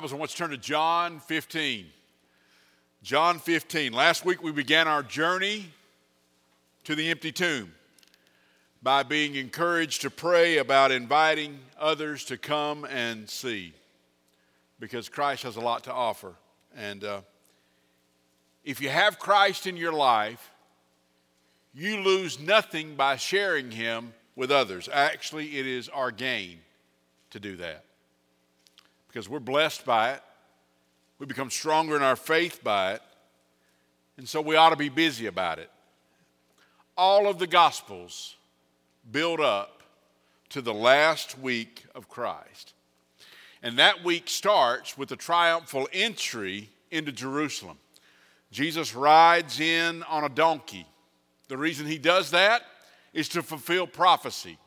I want to turn to John 15. John 15. Last week we began our journey to the empty tomb by being encouraged to pray about inviting others to come and see because Christ has a lot to offer. And uh, if you have Christ in your life, you lose nothing by sharing him with others. Actually, it is our gain to do that because we're blessed by it. We become stronger in our faith by it. And so we ought to be busy about it. All of the Gospels build up to the last week of Christ. And that week starts with the triumphal entry into Jerusalem. Jesus rides in on a donkey. The reason he does that is to fulfill prophecy.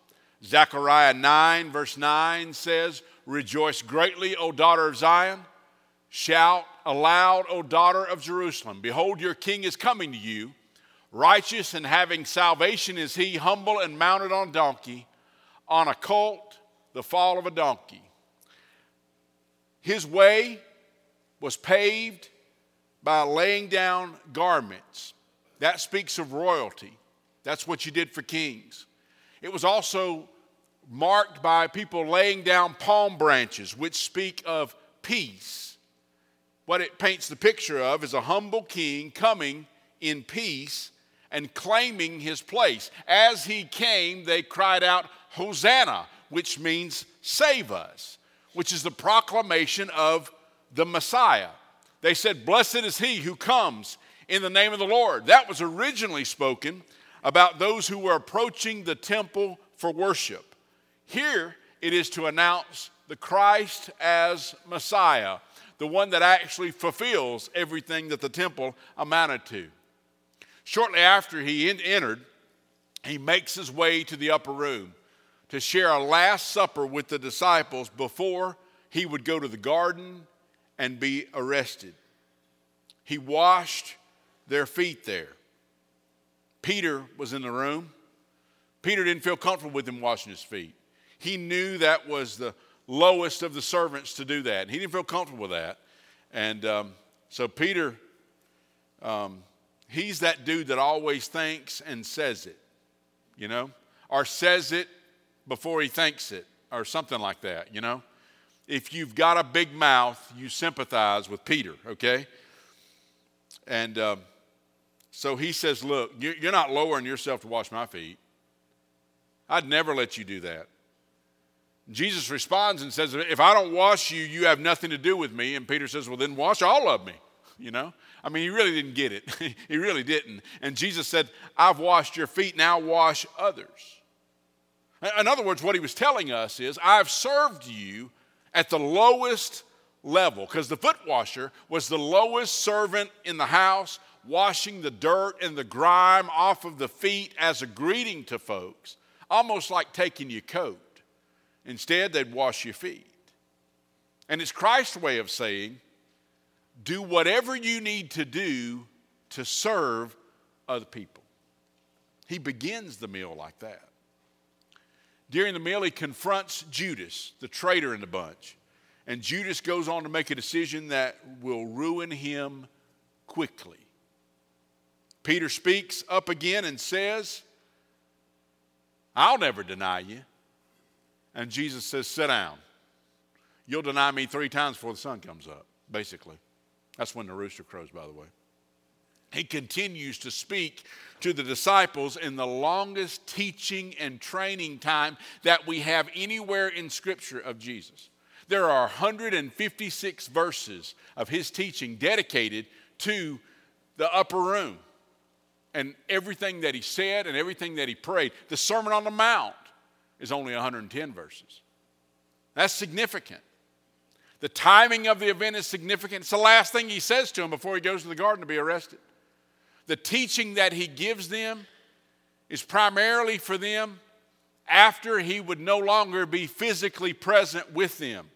Zechariah 9, verse 9 says, Rejoice greatly, O daughter of Zion. Shout aloud, O daughter of Jerusalem. Behold, your king is coming to you. Righteous and having salvation is he, humble and mounted on a donkey, on a colt, the fall of a donkey. His way was paved by laying down garments. That speaks of royalty. That's what you did for kings. It was also marked by people laying down palm branches, which speak of peace. What it paints the picture of is a humble king coming in peace and claiming his place. As he came, they cried out, Hosanna, which means save us, which is the proclamation of the Messiah. They said, Blessed is he who comes in the name of the Lord. That was originally spoken about those who were approaching the temple for worship. Here it is to announce the Christ as Messiah, the one that actually fulfills everything that the temple amounted to. Shortly after he entered, he makes his way to the upper room to share a last supper with the disciples before he would go to the garden and be arrested. He washed their feet there. Peter was in the room. Peter didn't feel comfortable with him washing his feet. He knew that was the lowest of the servants to do that. He didn't feel comfortable with that. And um, so Peter, um, he's that dude that always thinks and says it, you know, or says it before he thinks it, or something like that, you know. If you've got a big mouth, you sympathize with Peter, okay? And um, so he says, Look, you're not lowering yourself to wash my feet. I'd never let you do that. Jesus responds and says, If I don't wash you, you have nothing to do with me. And Peter says, Well, then wash all of me. You know? I mean, he really didn't get it. he really didn't. And Jesus said, I've washed your feet, now wash others. In other words, what he was telling us is, I've served you at the lowest level, because the foot washer was the lowest servant in the house, washing the dirt and the grime off of the feet as a greeting to folks, almost like taking your coat. Instead, they'd wash your feet. And it's Christ's way of saying, do whatever you need to do to serve other people. He begins the meal like that. During the meal, he confronts Judas, the traitor in the bunch. And Judas goes on to make a decision that will ruin him quickly. Peter speaks up again and says, I'll never deny you. And Jesus says, Sit down. You'll deny me three times before the sun comes up, basically. That's when the rooster crows, by the way. He continues to speak to the disciples in the longest teaching and training time that we have anywhere in Scripture of Jesus. There are 156 verses of his teaching dedicated to the upper room and everything that he said and everything that he prayed. The Sermon on the Mount is only 110 verses. That's significant. The timing of the event is significant. It's the last thing he says to him before he goes to the garden to be arrested. The teaching that he gives them is primarily for them after he would no longer be physically present with them.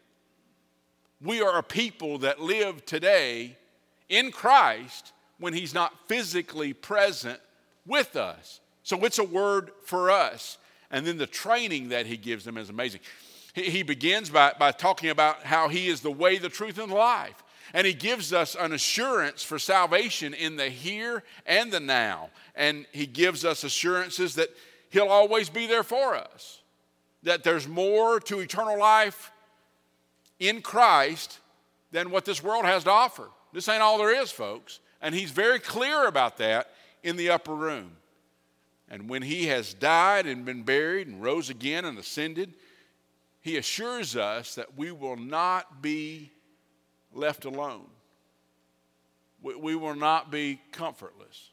We are a people that live today in Christ when he's not physically present with us. So it's a word for us. And then the training that he gives them is amazing. He begins by, by talking about how he is the way, the truth, and the life. And he gives us an assurance for salvation in the here and the now. And he gives us assurances that he'll always be there for us, that there's more to eternal life in Christ than what this world has to offer. This ain't all there is, folks. And he's very clear about that in the upper room. And when he has died and been buried and rose again and ascended, he assures us that we will not be left alone. We, we will not be comfortless.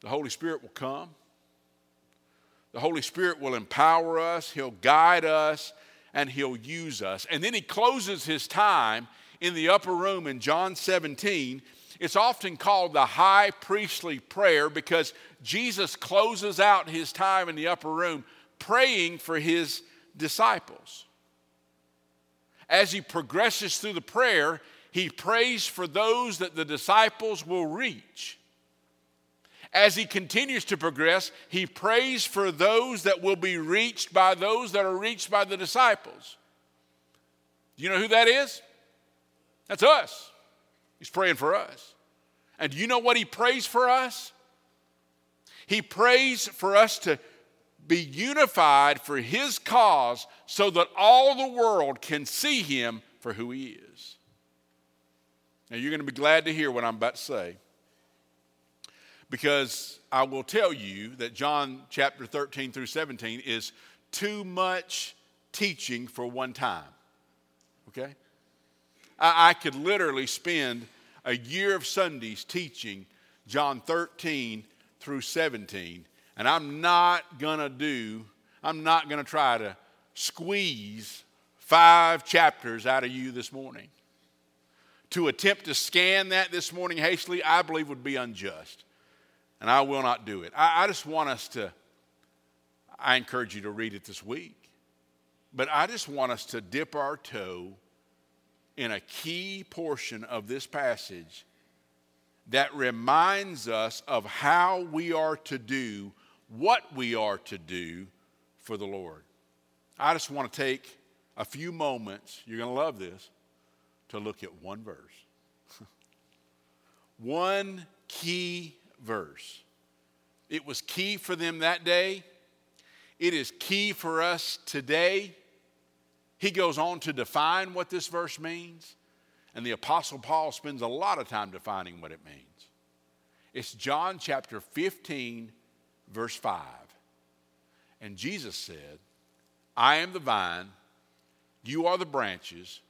The Holy Spirit will come. The Holy Spirit will empower us, He'll guide us, and He'll use us. And then He closes His time in the upper room in John 17. It's often called the high priestly prayer because Jesus closes out His time in the upper room praying for His disciples. As He progresses through the prayer, He prays for those that the disciples will reach as he continues to progress, he prays for those that will be reached by those that are reached by the disciples. Do you know who that is? That's us. He's praying for us. And do you know what he prays for us? He prays for us to be unified for his cause so that all the world can see him for who he is. Now, you're going to be glad to hear what I'm about to say because I will tell you that John chapter 13 through 17 is too much teaching for one time. Okay? I, I could literally spend a year of Sundays teaching John 13 through 17, and I'm not gonna do, I'm not gonna try to squeeze five chapters out of you this morning. To attempt to scan that this morning hastily, I believe would be unjust and I will not do it. I, I just want us to, I encourage you to read it this week, but I just want us to dip our toe in a key portion of this passage that reminds us of how we are to do what we are to do for the Lord. I just want to take a few moments, you're going to love this, to look at one verse. one key verse. It was key for them that day. It is key for us today. He goes on to define what this verse means, and the Apostle Paul spends a lot of time defining what it means. It's John chapter 15, verse 5. And Jesus said, I am the vine, you are the branches.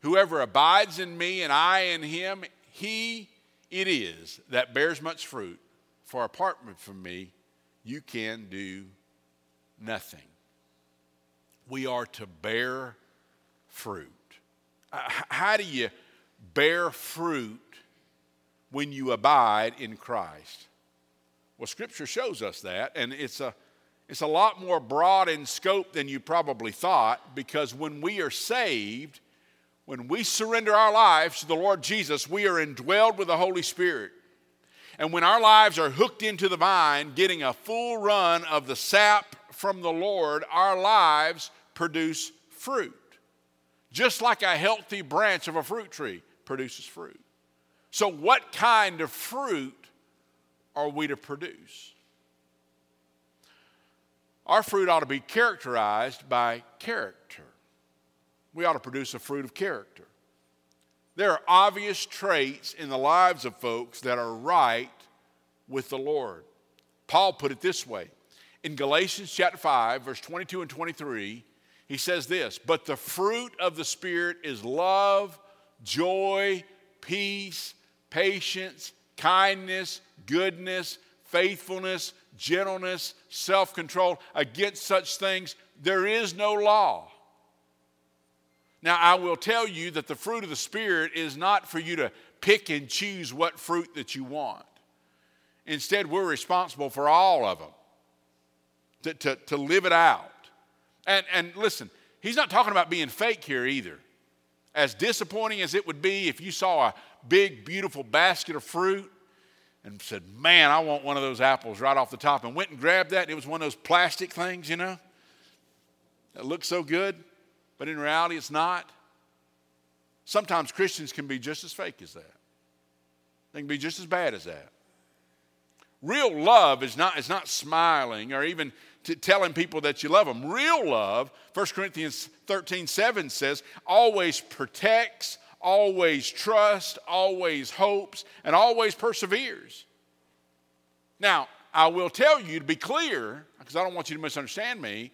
Whoever abides in me and I in him, he it is that bears much fruit, for apart from me, you can do nothing. We are to bear fruit. Uh, how do you bear fruit when you abide in Christ? Well, Scripture shows us that, and it's a, it's a lot more broad in scope than you probably thought because when we are saved, when we surrender our lives to the Lord Jesus, we are indwelled with the Holy Spirit. And when our lives are hooked into the vine, getting a full run of the sap from the Lord, our lives produce fruit. Just like a healthy branch of a fruit tree produces fruit. So, what kind of fruit are we to produce? Our fruit ought to be characterized by character we ought to produce a fruit of character. There are obvious traits in the lives of folks that are right with the Lord. Paul put it this way in Galatians chapter 5, verse 22 and 23. He says this, but the fruit of the Spirit is love, joy, peace, patience, kindness, goodness, faithfulness, gentleness, self control. Against such things, there is no law. Now, I will tell you that the fruit of the Spirit is not for you to pick and choose what fruit that you want. Instead, we're responsible for all of them to, to, to live it out. And, and listen, he's not talking about being fake here either. As disappointing as it would be if you saw a big, beautiful basket of fruit and said, Man, I want one of those apples right off the top, and went and grabbed that, and it was one of those plastic things, you know? that looks so good, but in reality it's not. Sometimes Christians can be just as fake as that. They can be just as bad as that. Real love is not, is not smiling or even telling people that you love them. Real love, 1 Corinthians 13 7 says, always protects, always trusts, always hopes, and always perseveres. Now, I will tell you to be clear, because I don't want you to misunderstand me.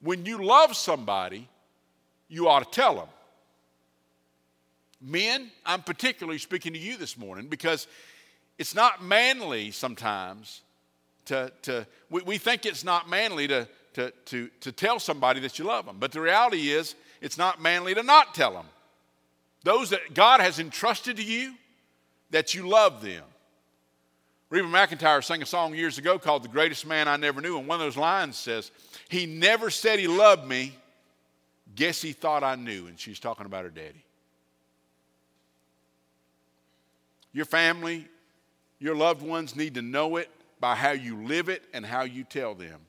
When you love somebody, you ought to tell them. Men, I'm particularly speaking to you this morning because it's not manly sometimes to, to we, we think it's not manly to, to, to, to tell somebody that you love them. But the reality is, it's not manly to not tell them. Those that God has entrusted to you, that you love them. Reba McEntire sang a song years ago called The Greatest Man I Never Knew, and one of those lines says, He never said he loved me, guess he thought I knew. And she's talking about her daddy. Your family, your loved ones need to know it by how you live it and how you tell them.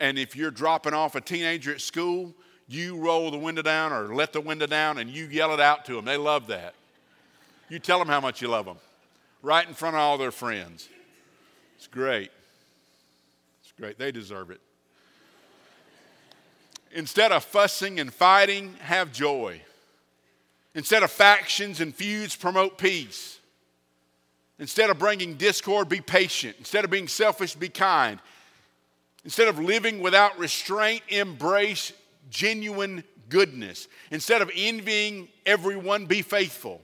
And if you're dropping off a teenager at school, you roll the window down or let the window down and you yell it out to them. They love that. You tell them how much you love them right in front of all their friends. It's great. It's great. They deserve it. Instead of fussing and fighting, have joy. Instead of factions and feuds, promote peace. Instead of bringing discord, be patient. Instead of being selfish, be kind. Instead of living without restraint, embrace genuine goodness. Instead of envying everyone, be faithful.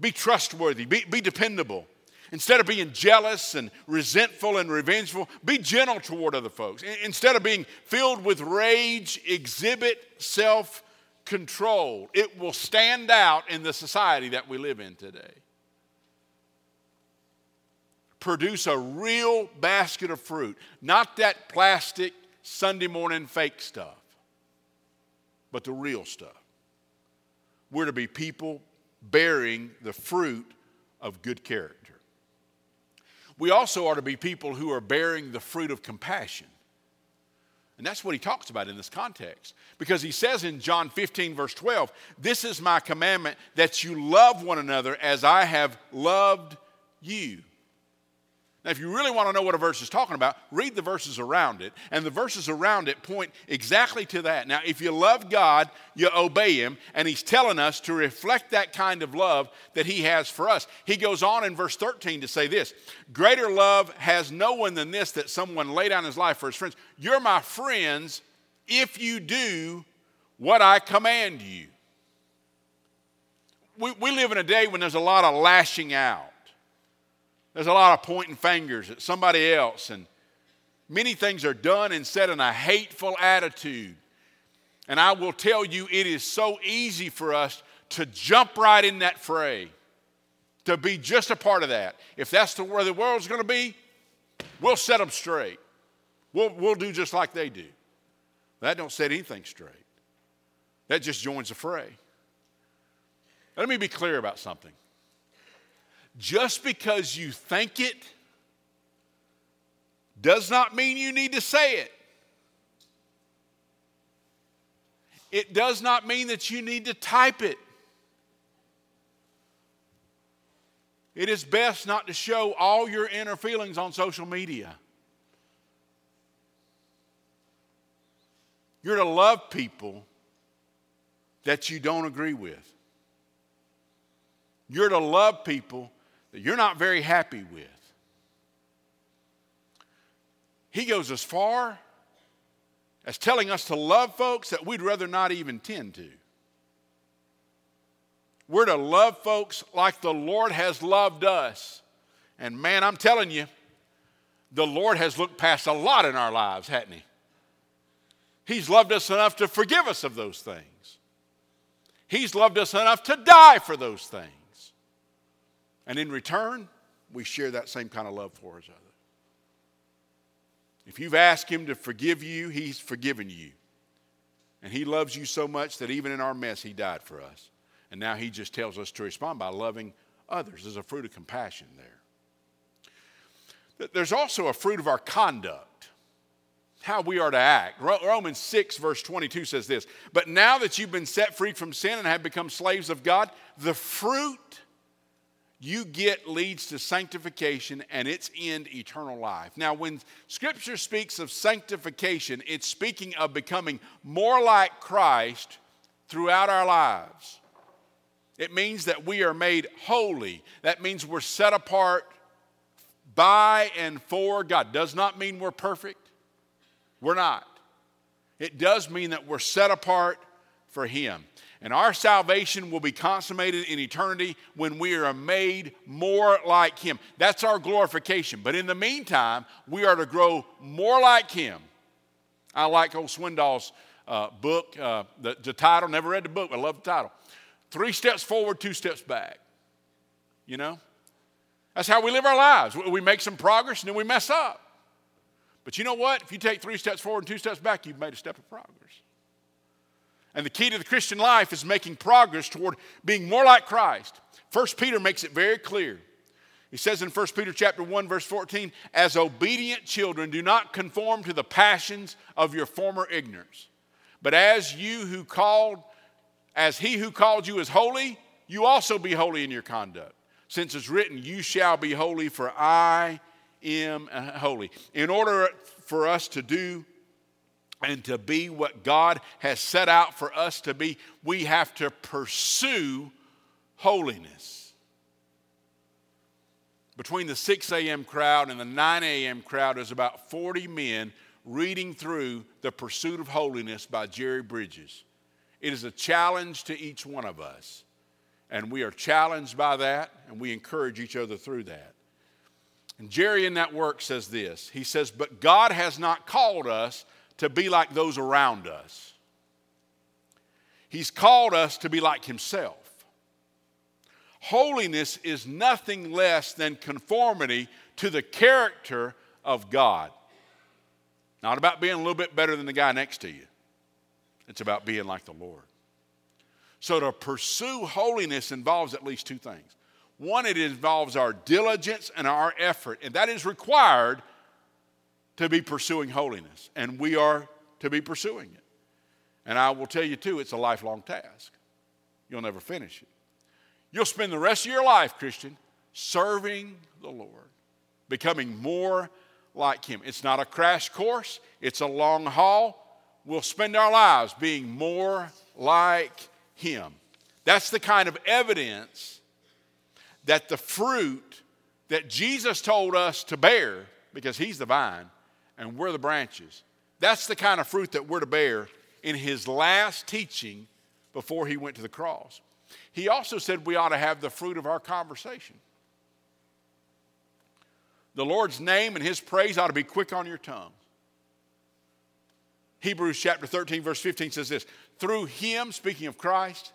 Be trustworthy. Be, be dependable. Instead of being jealous and resentful and revengeful, be gentle toward other folks. Instead of being filled with rage, exhibit self control. It will stand out in the society that we live in today produce a real basket of fruit, not that plastic Sunday morning fake stuff, but the real stuff. We're to be people bearing the fruit of good character. We also are to be people who are bearing the fruit of compassion. And that's what he talks about in this context. Because he says in John 15, verse 12, This is my commandment that you love one another as I have loved you. Now, if you really want to know what a verse is talking about, read the verses around it. And the verses around it point exactly to that. Now, if you love God, you obey Him. And He's telling us to reflect that kind of love that He has for us. He goes on in verse 13 to say this Greater love has no one than this that someone lay down his life for his friends. You're my friends if you do what I command you. We, we live in a day when there's a lot of lashing out. There's a lot of pointing fingers at somebody else, and many things are done and said in a hateful attitude. And I will tell you, it is so easy for us to jump right in that fray, to be just a part of that. If that's the where the world's going to be, we'll set them straight. We'll, we'll do just like they do. That don't set anything straight. That just joins the fray. Let me be clear about something just because you think it does not mean you need to say it. It does not mean that you need to type it. It is best not to show all your inner feelings on social media. You're to love people that you don't agree with. You're to love people that you're not very happy with. He goes as far as telling us to love folks that we'd rather not even tend to. We're to love folks like the Lord has loved us. And man, I'm telling you, the Lord has looked past a lot in our lives, hasn't He? He's loved us enough to forgive us of those things. He's loved us enough to die for those things. And in return, we share that same kind of love for each other. If you've asked Him to forgive you, He's forgiven you. And He loves you so much that even in our mess, He died for us. And now He just tells us to respond by loving others. There's a fruit of compassion there. There's also a fruit of our conduct. how we are to act. Romans 6, verse 22 says this But now that you've been set free from sin and have become slaves of God, the fruit you get leads to sanctification and its end eternal life. Now, when Scripture speaks of sanctification, it's speaking of becoming more like Christ throughout our lives. It means that we are made holy. That means we're set apart by and for God. Does not mean we're perfect. We're not. It does mean that we're set apart for Him. And our salvation will be consummated in eternity when we are made more like Him. That's our glorification. But in the meantime, we are to grow more like Him. I like old Swindoll's uh, book, uh, the, the title, never read the book, I love the title. Three steps forward, two steps back. You know? That's how we live our lives. We make some progress and then we mess up. But you know what? If you take three steps forward and two steps back, you've made a step of progress. And the key to the Christian life is making progress toward being more like Christ. 1 Peter makes it very clear. He says in 1 Peter chapter 1 verse 14, as obedient children do not conform to the passions of your former ignorance, but as you who called as he who called you is holy, you also be holy in your conduct. Since it's written, you shall be holy for I am holy. In order for us to do and to be what God has set out for us to be, we have to pursue holiness. Between the 6 a.m. crowd and the 9 a.m. crowd, there's about 40 men reading through The Pursuit of Holiness by Jerry Bridges. It is a challenge to each one of us. And we are challenged by that, and we encourage each other through that. And Jerry in that work says this He says, But God has not called us to be like those around us. He's called us to be like Himself. Holiness is nothing less than conformity to the character of God. Not about being a little bit better than the guy next to you, it's about being like the Lord. So to pursue holiness involves at least two things. One, it involves our diligence and our effort, and that is required to be pursuing holiness, and we are to be pursuing it. And I will tell you too, it's a lifelong task. You'll never finish it. You'll spend the rest of your life, Christian, serving the Lord, becoming more like Him. It's not a crash course, it's a long haul. We'll spend our lives being more like Him. That's the kind of evidence that the fruit that Jesus told us to bear, because He's the vine, and we're the branches. That's the kind of fruit that we're to bear in his last teaching before he went to the cross. He also said we ought to have the fruit of our conversation. The Lord's name and his praise ought to be quick on your tongue. Hebrews chapter 13, verse 15 says this Through him, speaking of Christ,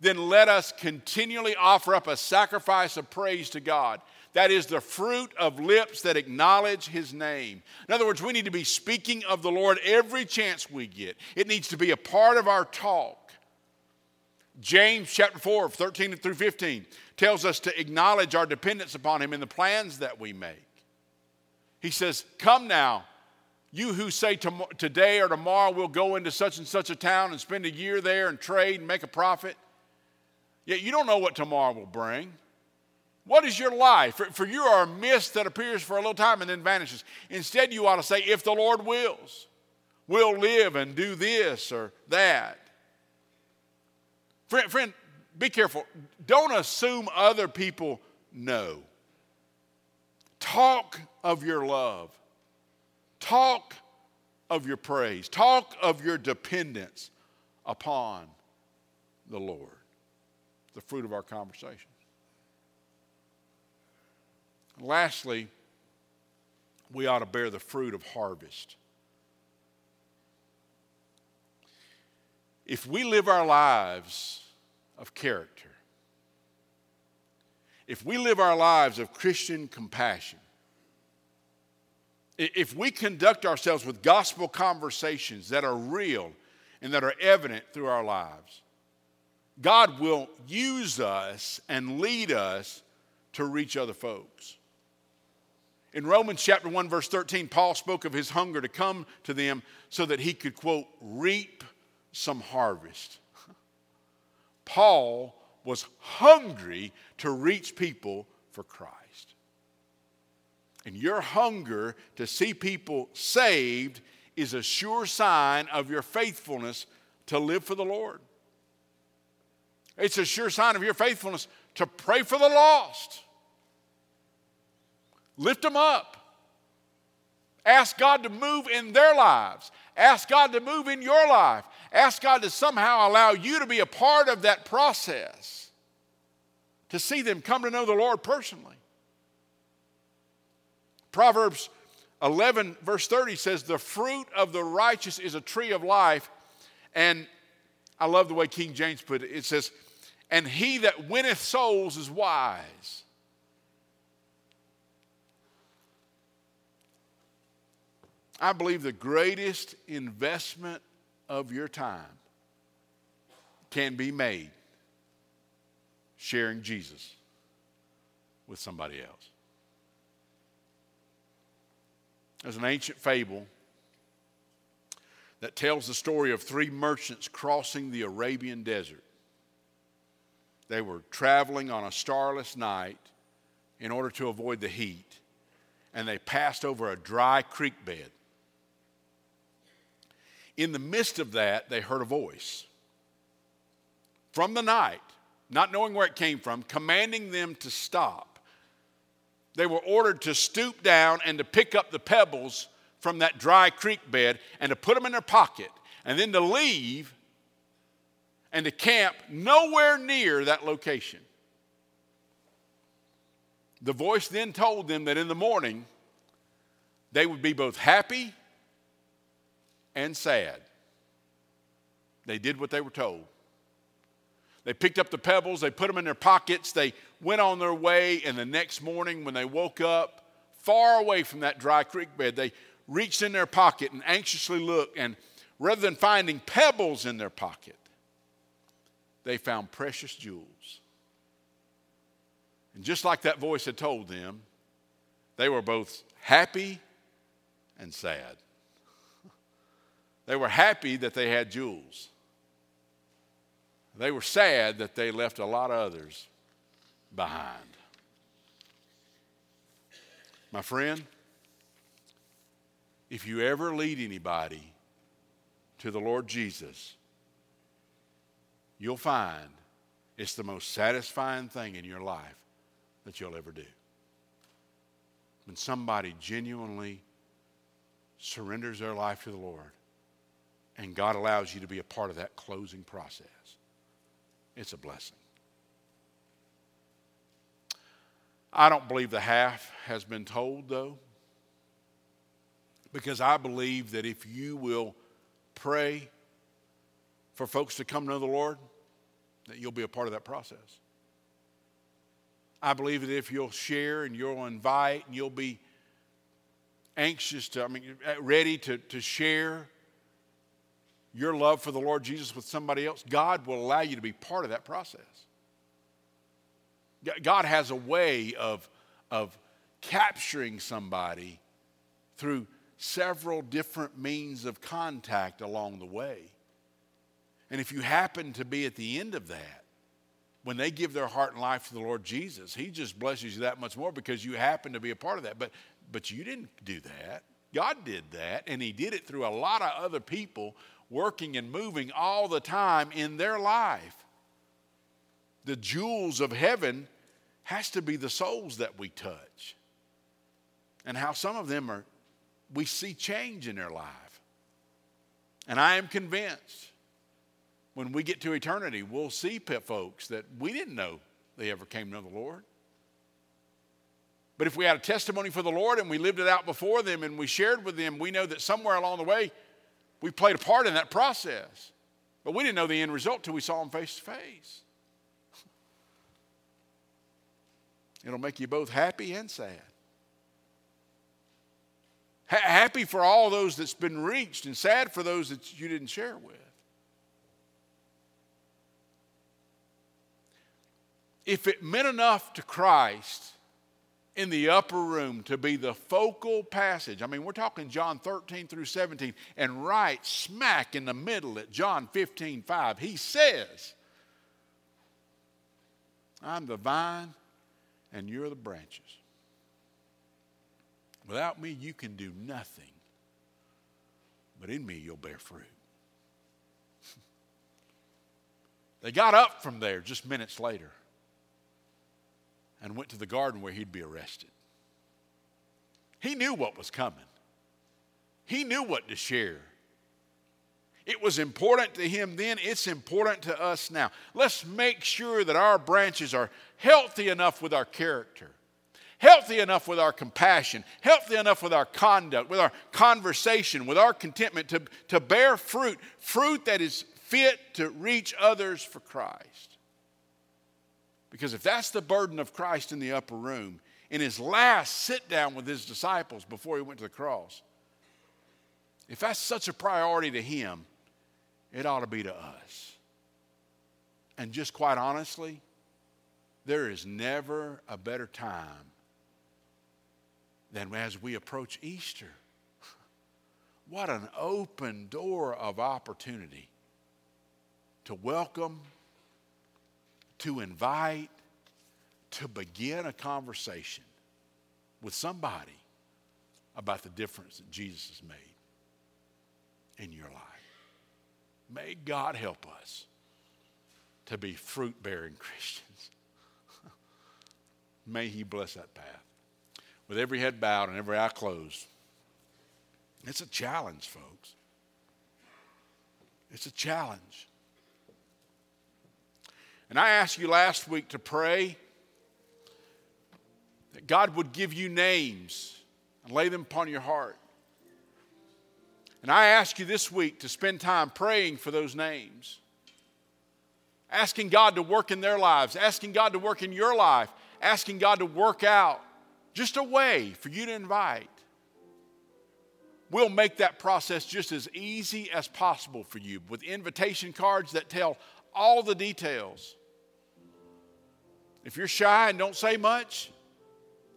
then let us continually offer up a sacrifice of praise to God. That is the fruit of lips that acknowledge his name. In other words, we need to be speaking of the Lord every chance we get. It needs to be a part of our talk. James chapter 4, 13 through 15 tells us to acknowledge our dependence upon him in the plans that we make. He says, Come now, you who say today or tomorrow we'll go into such and such a town and spend a year there and trade and make a profit. Yet you don't know what tomorrow will bring. What is your life? For, for, you are a mist that appears for a little time and then vanishes. Instead, you ought to say, if the Lord wills, we'll live and do this or that. Friend, friend, be careful. Don't assume other people know. Talk of your love. Talk of your praise. Talk of your dependence upon the Lord. The fruit of our conversation. Lastly, we ought to bear the fruit of harvest. If we live our lives of character, if we live our lives of Christian compassion, if we conduct ourselves with gospel conversations that are real and that are evident through our lives, God will use us and lead us to reach other folks. In Romans chapter 1, verse 13, Paul spoke of his hunger to come to them so that he could, quote, reap some harvest. Paul was hungry to reach people for Christ. And your hunger to see people saved is a sure sign of your faithfulness to live for the Lord. It's a sure sign of your faithfulness to pray for the lost. Lift them up. Ask God to move in their lives. Ask God to move in your life. Ask God to somehow allow you to be a part of that process, to see them come to know the Lord personally. Proverbs 11, verse 30 says, The fruit of the righteous is a tree of life. And I love the way King James put it. It says, And he that winneth souls is wise. I believe the greatest investment of your time can be made sharing Jesus with somebody else. There's an ancient fable that tells the story of three merchants crossing the Arabian desert. They were traveling on a starless night in order to avoid the heat, and they passed over a dry creek bed. In the midst of that, they heard a voice from the night, not knowing where it came from, commanding them to stop. They were ordered to stoop down and to pick up the pebbles from that dry creek bed and to put them in their pocket, and then to leave and to camp nowhere near that location. The voice then told them that in the morning they would be both happy and sad. They did what they were told. They picked up the pebbles, they put them in their pockets, they went on their way, and the next morning when they woke up, far away from that dry creek bed, they reached in their pocket and anxiously looked, and rather than finding pebbles in their pocket, they found precious jewels. And just like that voice had told them, they were both happy and sad. They were happy that they had jewels. They were sad that they left a lot of others behind. My friend, if you ever lead anybody to the Lord Jesus, you'll find it's the most satisfying thing in your life that you'll ever do. When somebody genuinely surrenders their life to the Lord and God allows you to be a part of that closing process. It's a blessing. I don't believe the half has been told, though, because I believe that if you will pray for folks to come to know the Lord, that you'll be a part of that process. I believe that if you'll share and you'll invite and you'll be anxious to, I mean, ready to, to share your love for the Lord Jesus with somebody else, God will allow you to be part of that process. God has a way of, of capturing somebody through several different means of contact along the way. And if you happen to be at the end of that, when they give their heart and life to the Lord Jesus, He just blesses you that much more because you happen to be a part of that. But, but you didn't do that. God did that, and He did it through a lot of other people working and moving all the time in their life. The jewels of heaven has to be the souls that we touch. And how some of them are, we see change in their life. And I am convinced when we get to eternity, we'll see folks that we didn't know they ever came to know the Lord. But if we had a testimony for the Lord and we lived it out before them and we shared with them, we know that somewhere along the way, we played a part in that process. But we didn't know the end result till we saw him face to face. It'll make you both happy and sad. Ha- happy for all those that's been reached and sad for those that you didn't share with. If it meant enough to Christ in the upper room to be the focal passage. I mean, we're talking John 13 through 17, and right smack in the middle at John 15 5, he says, I'm the vine and you're the branches. Without me, you can do nothing, but in me, you'll bear fruit. they got up from there just minutes later and went to the garden where he'd be arrested. He knew what was coming, he knew what to share. It was important to him then, it's important to us now. Let's make sure that our branches are healthy enough with our character, healthy enough with our compassion, healthy enough with our conduct, with our conversation, with our contentment to, to bear fruit, fruit that is fit to reach others for Christ. Because if that's the burden of Christ in the upper room, in his last sit down with his disciples before he went to the cross, if that's such a priority to him, it ought to be to us. And just quite honestly, there is never a better time than as we approach Easter. What an open door of opportunity to welcome, to invite, to begin a conversation with somebody about the difference that Jesus has made in your life. May God help us to be fruit bearing Christians. May He bless that path. With every head bowed and every eye closed, it's a challenge, folks. It's a challenge. And I asked you last week to pray that God would give you names and lay them upon your heart. And I ask you this week to spend time praying for those names, asking God to work in their lives, asking God to work in your life, asking God to work out just a way for you to invite. We'll make that process just as easy as possible for you with invitation cards that tell all the details. If you're shy and don't say much,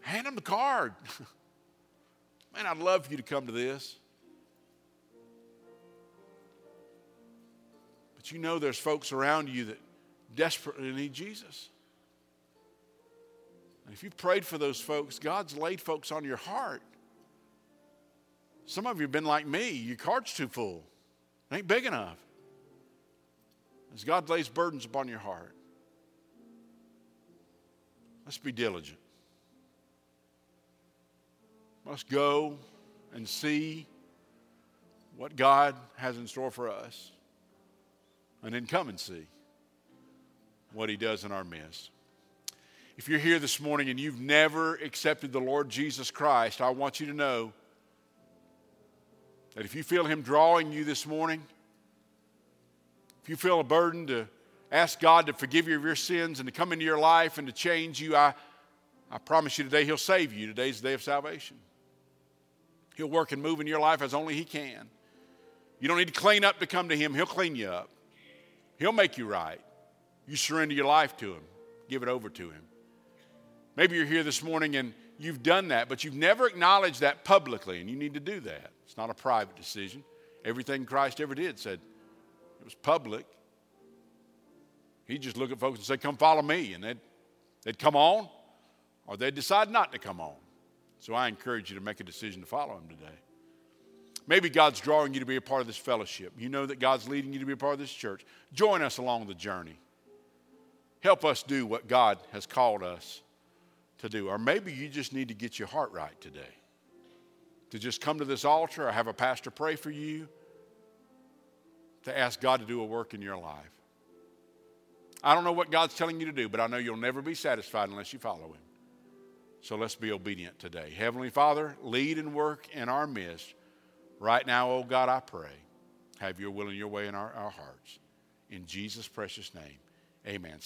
hand them the card. Man, I'd love for you to come to this. But you know there's folks around you that desperately need Jesus. And if you've prayed for those folks, God's laid folks on your heart. Some of you have been like me, your card's too full. It ain't big enough. As God lays burdens upon your heart, let's be diligent. Let's go and see what God has in store for us and then come and see what he does in our midst. If you're here this morning and you've never accepted the Lord Jesus Christ, I want you to know that if you feel him drawing you this morning, you feel a burden to ask God to forgive you of your sins and to come into your life and to change you, I, I promise you today He'll save you. Today's the day of salvation. He'll work and move in your life as only He can. You don't need to clean up to come to Him, He'll clean you up. He'll make you right. You surrender your life to Him, give it over to Him. Maybe you're here this morning and you've done that, but you've never acknowledged that publicly, and you need to do that. It's not a private decision. Everything Christ ever did said it was public. He'd just look at folks and say, Come follow me. And they'd, they'd come on, or they'd decide not to come on. So I encourage you to make a decision to follow him today. Maybe God's drawing you to be a part of this fellowship. You know that God's leading you to be a part of this church. Join us along the journey. Help us do what God has called us to do. Or maybe you just need to get your heart right today. To just come to this altar or have a pastor pray for you, to ask God to do a work in your life. I don't know what God's telling you to do, but I know you'll never be satisfied unless you follow Him. So let's be obedient today. Heavenly Father, lead and work in our midst. Right now, oh God, I pray, have your will and your way in our, our hearts. In Jesus' precious name, amen.